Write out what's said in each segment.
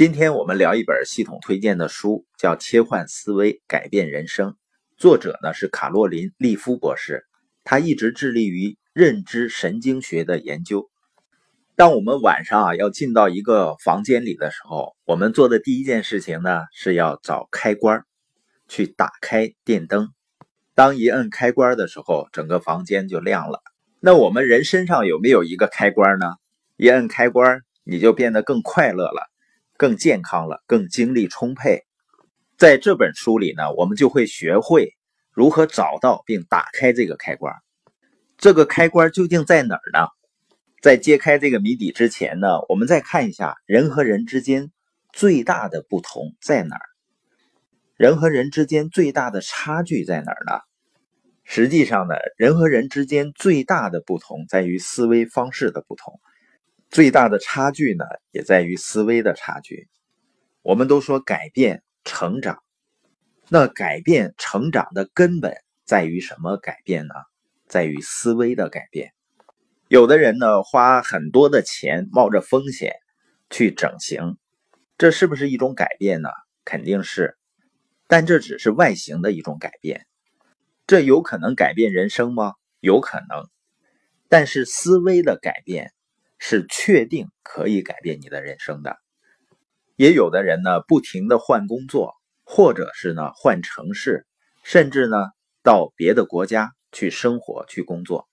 今天我们聊一本系统推荐的书，叫《切换思维，改变人生》。作者呢是卡洛琳·利夫博士，他一直致力于认知神经学的研究。当我们晚上啊要进到一个房间里的时候，我们做的第一件事情呢是要找开关，去打开电灯。当一摁开关的时候，整个房间就亮了。那我们人身上有没有一个开关呢？一摁开关，你就变得更快乐了。更健康了，更精力充沛。在这本书里呢，我们就会学会如何找到并打开这个开关。这个开关究竟在哪儿呢？在揭开这个谜底之前呢，我们再看一下人和人之间最大的不同在哪儿？人和人之间最大的差距在哪儿呢？实际上呢，人和人之间最大的不同在于思维方式的不同。最大的差距呢，也在于思维的差距。我们都说改变、成长，那改变、成长的根本在于什么改变呢？在于思维的改变。有的人呢，花很多的钱，冒着风险去整形，这是不是一种改变呢？肯定是，但这只是外形的一种改变。这有可能改变人生吗？有可能，但是思维的改变。是确定可以改变你的人生的，也有的人呢，不停的换工作，或者是呢换城市，甚至呢到别的国家去生活去工作。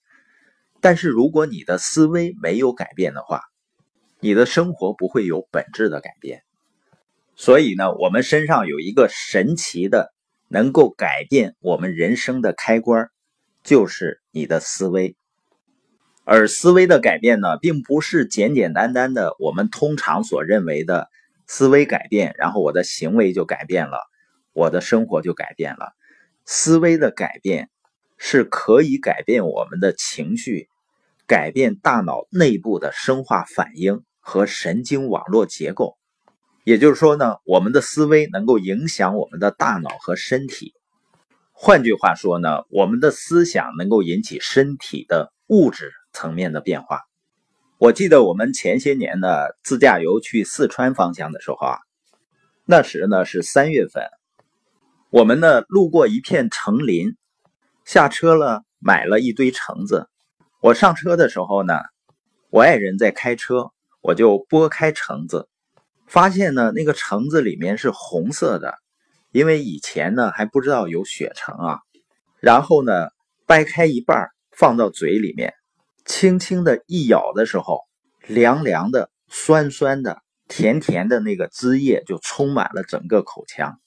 但是如果你的思维没有改变的话，你的生活不会有本质的改变。所以呢，我们身上有一个神奇的能够改变我们人生的开关，就是你的思维。而思维的改变呢，并不是简简单单的我们通常所认为的思维改变，然后我的行为就改变了，我的生活就改变了。思维的改变是可以改变我们的情绪，改变大脑内部的生化反应和神经网络结构。也就是说呢，我们的思维能够影响我们的大脑和身体。换句话说呢，我们的思想能够引起身体的物质。层面的变化，我记得我们前些年呢自驾游去四川方向的时候啊，那时呢是三月份，我们呢路过一片橙林，下车了买了一堆橙子。我上车的时候呢，我爱人在开车，我就剥开橙子，发现呢那个橙子里面是红色的，因为以前呢还不知道有血橙啊。然后呢掰开一半放到嘴里面。轻轻的一咬的时候，凉凉的、酸酸的、甜甜的那个汁液就充满了整个口腔。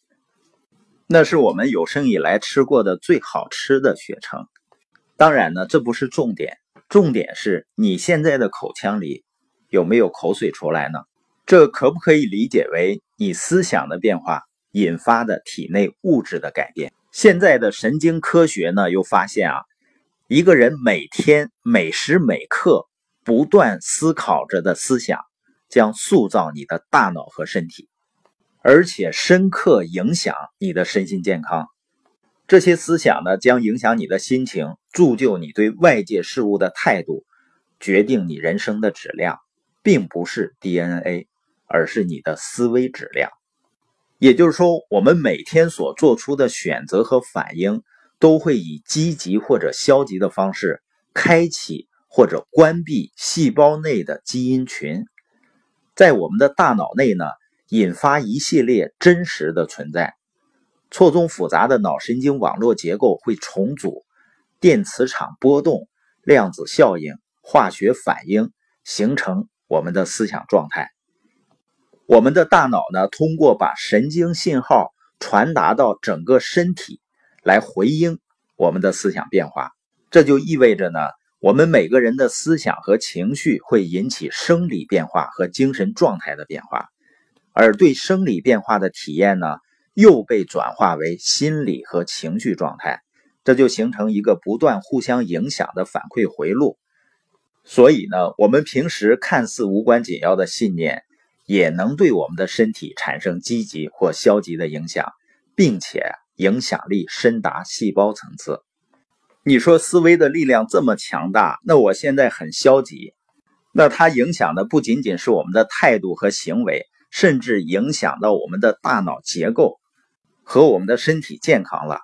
那是我们有生以来吃过的最好吃的血橙。当然呢，这不是重点，重点是你现在的口腔里有没有口水出来呢？这可不可以理解为你思想的变化引发的体内物质的改变？现在的神经科学呢，又发现啊。一个人每天每时每刻不断思考着的思想，将塑造你的大脑和身体，而且深刻影响你的身心健康。这些思想呢，将影响你的心情，铸就你对外界事物的态度，决定你人生的质量，并不是 DNA，而是你的思维质量。也就是说，我们每天所做出的选择和反应。都会以积极或者消极的方式开启或者关闭细胞内的基因群，在我们的大脑内呢，引发一系列真实的存在。错综复杂的脑神经网络结构会重组，电磁场波动、量子效应、化学反应形成我们的思想状态。我们的大脑呢，通过把神经信号传达到整个身体。来回应我们的思想变化，这就意味着呢，我们每个人的思想和情绪会引起生理变化和精神状态的变化，而对生理变化的体验呢，又被转化为心理和情绪状态，这就形成一个不断互相影响的反馈回路。所以呢，我们平时看似无关紧要的信念，也能对我们的身体产生积极或消极的影响，并且。影响力深达细胞层次。你说思维的力量这么强大，那我现在很消极，那它影响的不仅仅是我们的态度和行为，甚至影响到我们的大脑结构和我们的身体健康了。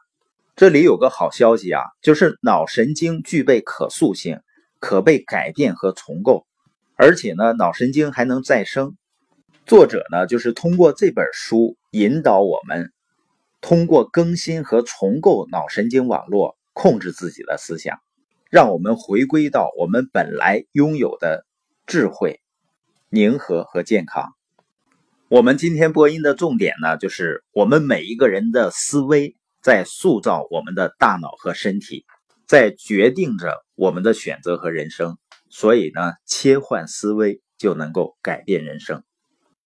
这里有个好消息啊，就是脑神经具备可塑性，可被改变和重构，而且呢，脑神经还能再生。作者呢，就是通过这本书引导我们，通过更新和重构脑神经网络，控制自己的思想，让我们回归到我们本来拥有的智慧、宁和和健康。我们今天播音的重点呢，就是我们每一个人的思维在塑造我们的大脑和身体，在决定着我们的选择和人生。所以呢，切换思维就能够改变人生。